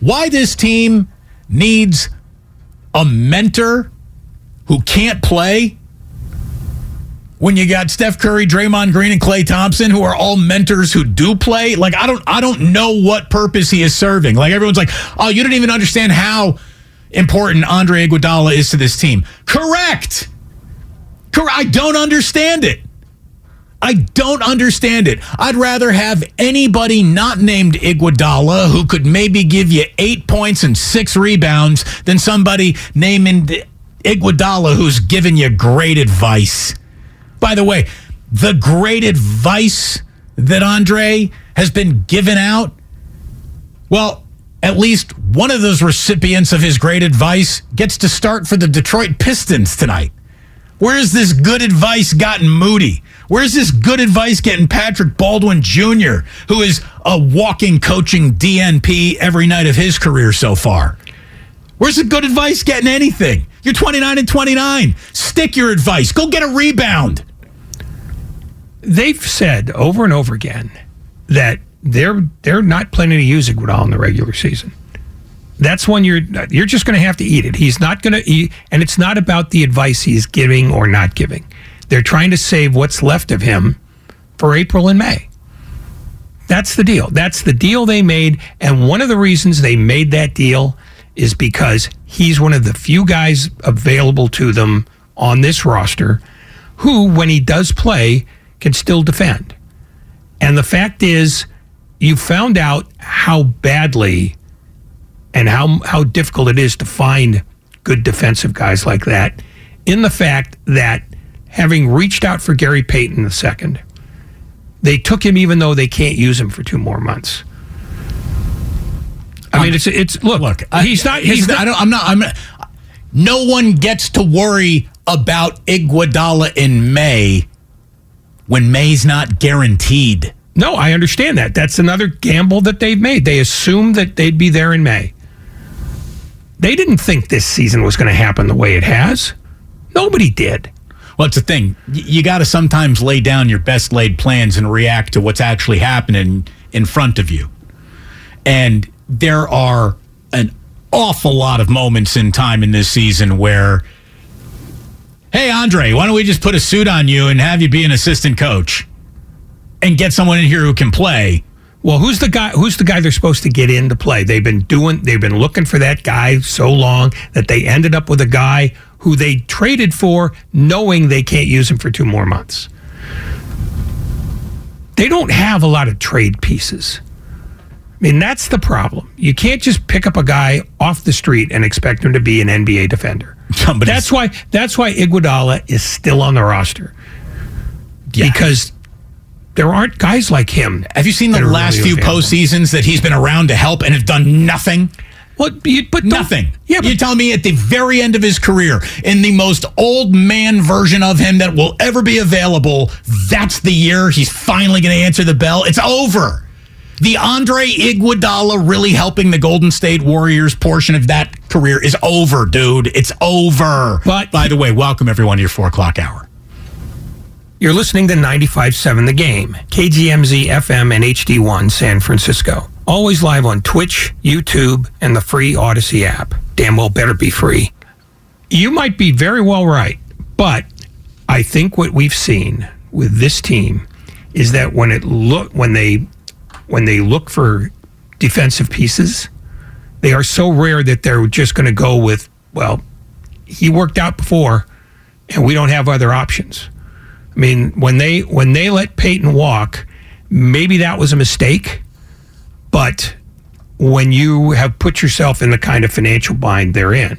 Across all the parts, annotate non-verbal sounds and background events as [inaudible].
Why this team needs a mentor who can't play when you got Steph Curry, Draymond Green, and Klay Thompson, who are all mentors who do play. Like I don't, I don't know what purpose he is serving. Like everyone's like, oh, you don't even understand how important Andre Iguodala is to this team. Correct. Correct. I don't understand it. I don't understand it. I'd rather have anybody not named Iguodala who could maybe give you eight points and six rebounds than somebody named Iguodala who's giving you great advice. By the way, the great advice that Andre has been given out, well, at least one of those recipients of his great advice gets to start for the Detroit Pistons tonight. Where's this good advice gotten Moody? Where's this good advice getting Patrick Baldwin Jr., who is a walking coaching DNP every night of his career so far? Where's the good advice getting anything? You're 29 and 29. Stick your advice. Go get a rebound. They've said over and over again that they're they're not planning to use Iguodala in the regular season. That's when you're you're just going to have to eat it. He's not going to eat, and it's not about the advice he's giving or not giving. They're trying to save what's left of him for April and May. That's the deal. That's the deal they made, and one of the reasons they made that deal is because he's one of the few guys available to them on this roster who, when he does play, can still defend. And the fact is, you found out how badly and how how difficult it is to find good defensive guys like that in the fact that having reached out for Gary Payton II, they took him even though they can't use him for two more months. I mean, it's it's look, Look, he's I, not. He's I not. don't, I'm not. I'm not. No one gets to worry about Iguodala in May when May's not guaranteed. No, I understand that. That's another gamble that they've made. They assumed that they'd be there in May. They didn't think this season was going to happen the way it has. Nobody did. Well, it's the thing. You got to sometimes lay down your best laid plans and react to what's actually happening in front of you. And there are an awful lot of moments in time in this season where, hey, Andre, why don't we just put a suit on you and have you be an assistant coach and get someone in here who can play? Well, who's the guy? Who's the guy they're supposed to get in to play? They've been doing. They've been looking for that guy so long that they ended up with a guy who they traded for, knowing they can't use him for two more months. They don't have a lot of trade pieces. I mean, that's the problem. You can't just pick up a guy off the street and expect him to be an NBA defender. [laughs] Somebody's- That's why. That's why Iguodala is still on the roster Yeah. because there aren't guys like him. Have you seen the last really few available. postseasons that he's been around to help and have done nothing? Well, you, but Nothing. Yeah, but You're telling me at the very end of his career, in the most old man version of him that will ever be available, that's the year he's finally going to answer the bell. It's over. The Andre Iguodala really helping the Golden State Warriors portion of that career is over, dude. It's over. But- by the way, welcome everyone to your four o'clock hour. You're listening to 95.7 The Game, KGMZ FM and HD1 San Francisco. Always live on Twitch, YouTube, and the free Audacy app. Damn well better be free. You might be very well right, but I think what we've seen with this team is that when it look when they when they look for defensive pieces, They are so rare that they're just going to go with, well, he worked out before, and we don't have other options. I mean, when they when they let Payton walk, maybe that was a mistake, but when you have put yourself in the kind of financial bind they're in,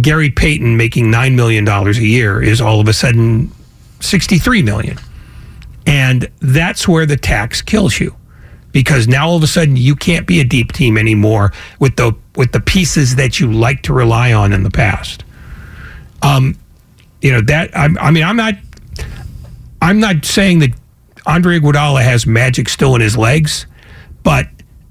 Gary Payton making $9 million a year is all of a sudden 63 million. And that's where the tax kills you. Because now all of a sudden you can't be a deep team anymore with the with the pieces that you like to rely on in the past. Um, you know that I, I mean I'm not I'm not saying that Andre Iguodala has magic still in his legs, but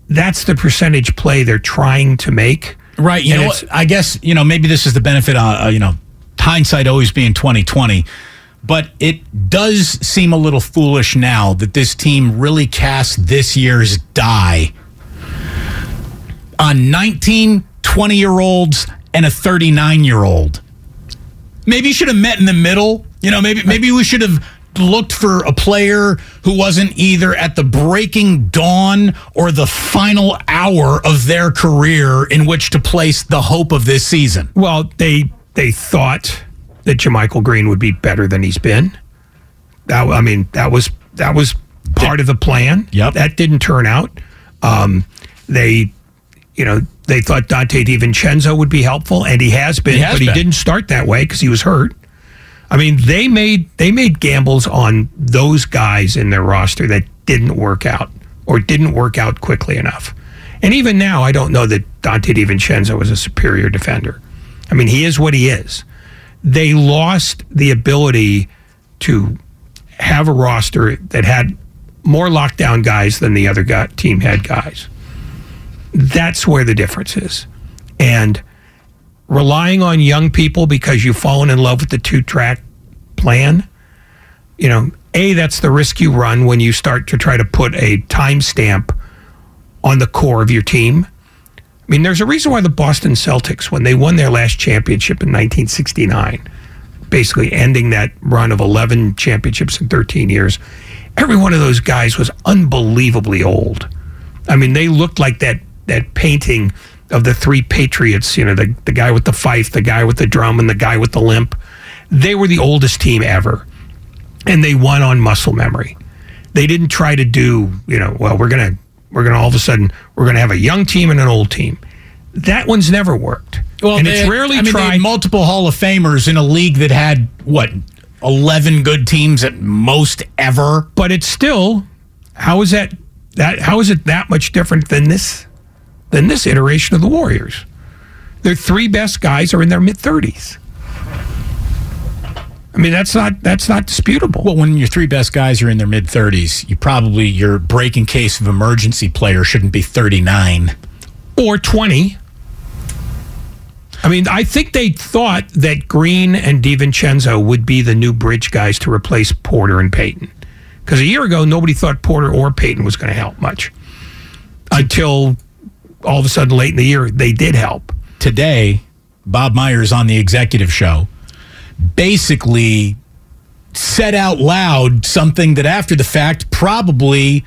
that's the percentage play they're trying to make. Right. You And know? I guess you know maybe this is the benefit. Uh, uh, you know, hindsight always being twenty twenty, but it does seem a little foolish now that this team really cast this year's die on 19, 20 year olds and a 39 year old. Maybe you should have met in the middle. You know, maybe maybe we should have looked for a player who wasn't either at the breaking dawn or the final hour of their career in which to place the hope of this season. Well, they they thought that JaMychal Green would be better than he's been. That I mean, that was that was part of the plan. Yep. That didn't turn out. Um, they, you know, they thought Donte DiVincenzo would be helpful, and he has been, He has but he didn't start that way because he was hurt. I mean, they made they made gambles on those guys in their roster that didn't work out or didn't work out quickly enough. And even now, I don't know that Donte DiVincenzo was a superior defender. I mean, he is what he is. They lost the ability to have a roster that had more lockdown guys than the other guy, team had guys. That's where the difference is. And relying on young people because you've fallen in love with the two track plan, you know, A, that's the risk you run when you start to try to put a timestamp on the core of your team. I mean, there's a reason why the Boston Celtics, when they won their last championship in 1969, basically ending that run of 11 championships in 13 years, every one of those guys was unbelievably old. I mean, they looked like that that painting of the three patriots, you know, the, the guy with the fife, the guy with the drum, and the guy with the limp. They were the oldest team ever. And they won on muscle memory. They didn't try to do, you know, well, we're gonna we're gonna all of a sudden we're gonna have a young team and an old team. That one's never worked. and they it's rarely I mean, tried. multiple Hall of Famers in a league that had what eleven good teams at most ever. but it's still how is that that how is it that much different than this than this iteration of the Warriors? Their three best guys are in their mid thirties. I mean that's not that's not disputable. Well, when your three best guys are in their mid thirties, you probably your break in case of emergency player shouldn't be thirty nine. or 20. I mean, I think they thought that Green and DiVincenzo would be the new bridge guys to replace Porter and Payton. Because a year ago, nobody thought Porter or Payton was going to help much. Until all of a sudden, late in the year, they did help. Today, Bob Myers on the executive show basically said out loud something that after the fact probably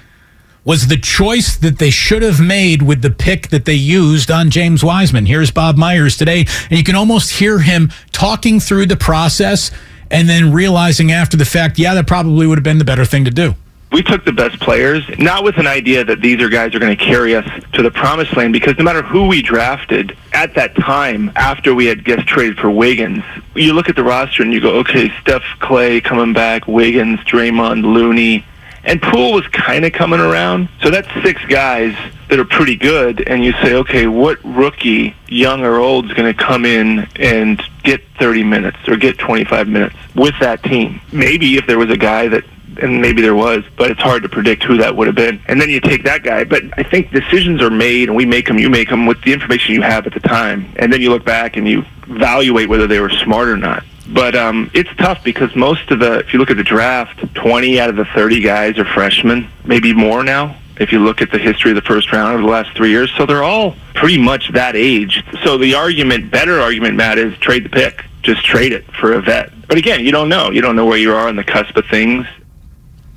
was the choice that they should have made with the pick that they used on James Wiseman. Here's Bob Myers today, and you can almost hear him talking through the process and then realizing after the fact, yeah, that probably would have been the better thing to do. We took the best players, not with an idea that these are guys are going to carry us to the promised land, because no matter who we drafted at that time, after we had just traded for Wiggins, you look at the roster and you go, okay, Steph Klay coming back, Wiggins, Draymond, Looney, and Poole was kind of coming around. So that's six guys that are pretty good, and you say, okay, what rookie, young or old, is going to come in and get 30 minutes or get 25 minutes with that team? Maybe if there was a guy that and maybe there was, but it's hard to predict who that would have been. And then you take that guy. But I think decisions are made, and we make them, you make them with the information you have at the time. And then you look back and you evaluate whether they were smart or not. But um, it's tough because most of the, if you look at the draft, 20 out of the 30 guys are freshmen, maybe more now. If you look at the history of the first round over the last three years, so they're all pretty much that age. So the argument, better argument, Matt, is trade the pick. Just trade it for a vet. But again, you don't know. You don't know where you are on the cusp of things.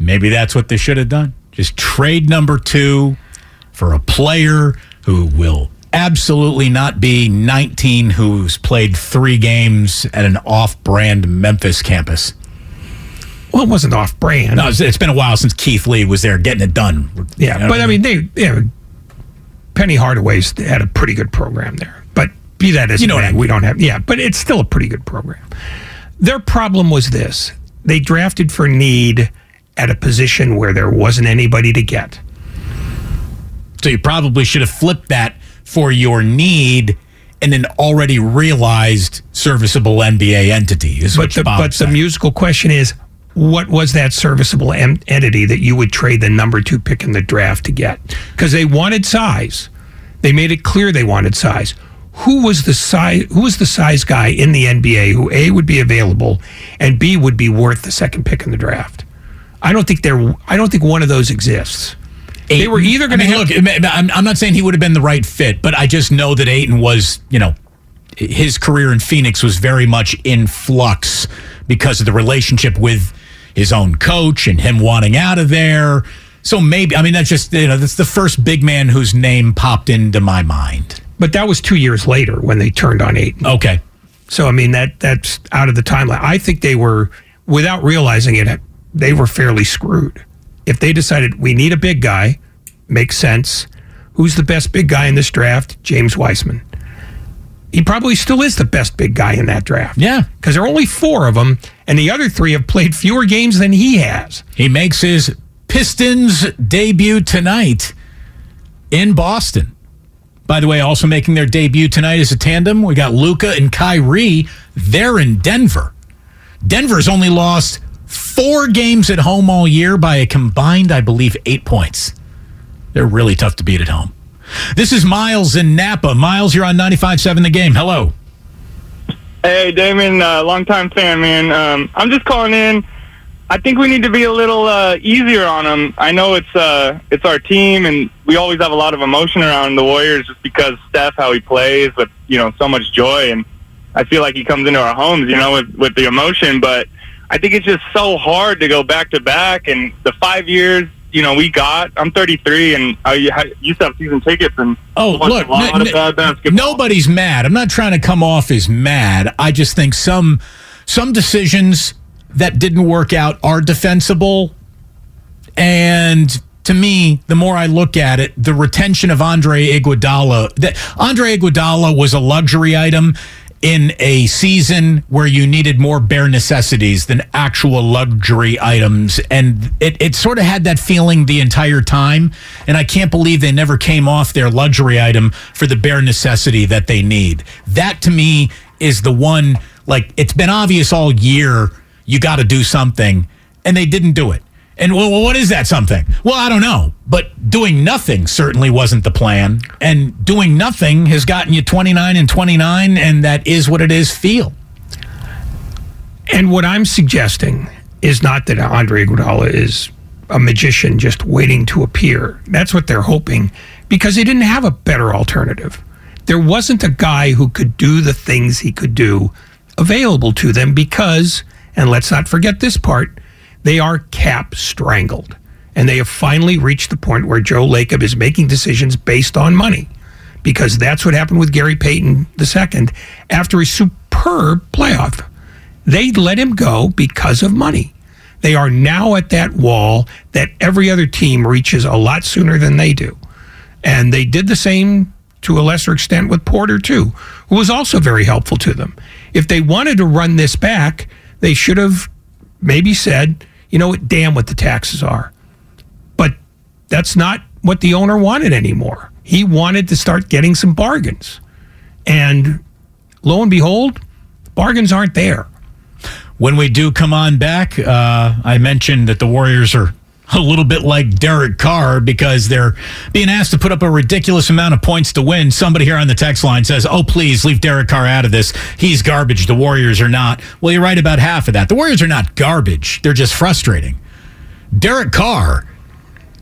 Maybe that's what they should have done. Just trade number two for a player who will absolutely not be 19 who's played three games at an off-brand Memphis campus. Well, it wasn't off brand. No, it's, been a while since Keith Lee was there getting it done. yeah, You know but I mean, they, yeah, Penny Hardaway's had a pretty good program there. But be that as You know it may, I mean. we don't have, yeah, but it's still a pretty good program. Their problem was this they drafted for need at a position where there wasn't anybody to get. So you probably should have flipped that for your need and an already realized serviceable NBA entity. Is But what the, but the musical question is what was that serviceable em- entity that you would trade the number two pick in the draft to get? Because they wanted size. They made it clear they wanted size. Who was the size? Who was the size guy in the NBA who a would be available and b would be worth the second pick in the draft? I don't think there. I don't think one of those exists. They were either going to mean, have. look. I'm, I'm not saying he would have been the right fit, but I just know that Ayton was, you know, his career in Phoenix was very much in flux because of the relationship with his own coach and him wanting out of there. So maybe, I mean, that's just, you know, that's the first big man whose name popped into my mind. but that was two years later when they turned on Ayton. Okay. So I mean that that's out of the timeline. I think they were, without realizing it, they were fairly screwed. If they decided we need a big guy, makes sense. Who's the best big guy in this draft? James Wiseman. He probably still is the best big guy in that draft. Yeah. because there are only four of them, and the other three have played fewer games than he has. He makes his Pistons debut tonight in Boston. By the way, also making their debut tonight is a tandem, we got Luka and Kyrie. They're in Denver. Denver's only lost four games at home all year by a combined, I believe, eight points. They're really tough to beat at home. This is Miles in Napa. Miles, you're on 95.7 The Game. Hello. Hey, Damon, uh, longtime fan, man. Um, I'm just calling in. I think we need to be a little uh, easier on them. I know it's uh, it's our team, and we always have a lot of emotion around the Warriors just because Steph, how he plays, with you know so much joy, and I feel like he comes into our homes, you know, with with the emotion. But I think it's just so hard to go back to back, and the five years, you know, we got. I'm 33, and I used to have season tickets, and Oh, look, n- of n- bad basketball. nobody's mad. I'm not trying to come off as mad. I just think some some decisions that didn't work out are defensible. And to me, the more I look at it, the retention of Andre Iguodala, that Andre Iguodala was a luxury item in a season where you needed more bare necessities than actual luxury items. And it, it sort of had that feeling the entire time. And I can't believe they never came off their luxury item for the bare necessity that they need. That to me is the one, like, it's been obvious all year you got to do something. And they didn't do it. And well, what is that something? Well, I don't know. But doing nothing certainly wasn't the plan. And doing nothing has gotten you 29 and 29, and that is what it is feel. And what I'm suggesting is not that Andre Iguodala is a magician just waiting to appear. That's what they're hoping because they didn't have a better alternative. There wasn't a guy who could do the things he could do available to them because, and let's not forget this part, they are cap strangled. And they have finally reached the point where Joe Lacob is making decisions based on money because that's what happened with Gary Payton II after a superb playoff. They let him go because of money. They are now at that wall that every other team reaches a lot sooner than they do. And they did the same to a lesser extent with Porter, too, who was also very helpful to them. If they wanted to run this back, they should have maybe said, you know what, damn what the taxes are. But that's not what the owner wanted anymore. He wanted to start getting some bargains. And lo and behold, bargains aren't there. When we do come on back, uh, I mentioned that the Warriors are a little bit like Derek Carr because they're being asked to put up a ridiculous amount of points to win. Somebody here on the text line says, Oh, please leave Derek Carr out of this. He's garbage. The Warriors are not. Well, you're right about half of that. The Warriors are not garbage, they're just frustrating. Derek Carr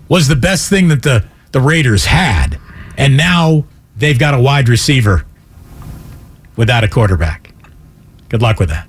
was the best thing that the, the Raiders had. And now they've got a wide receiver without a quarterback. Good luck with that.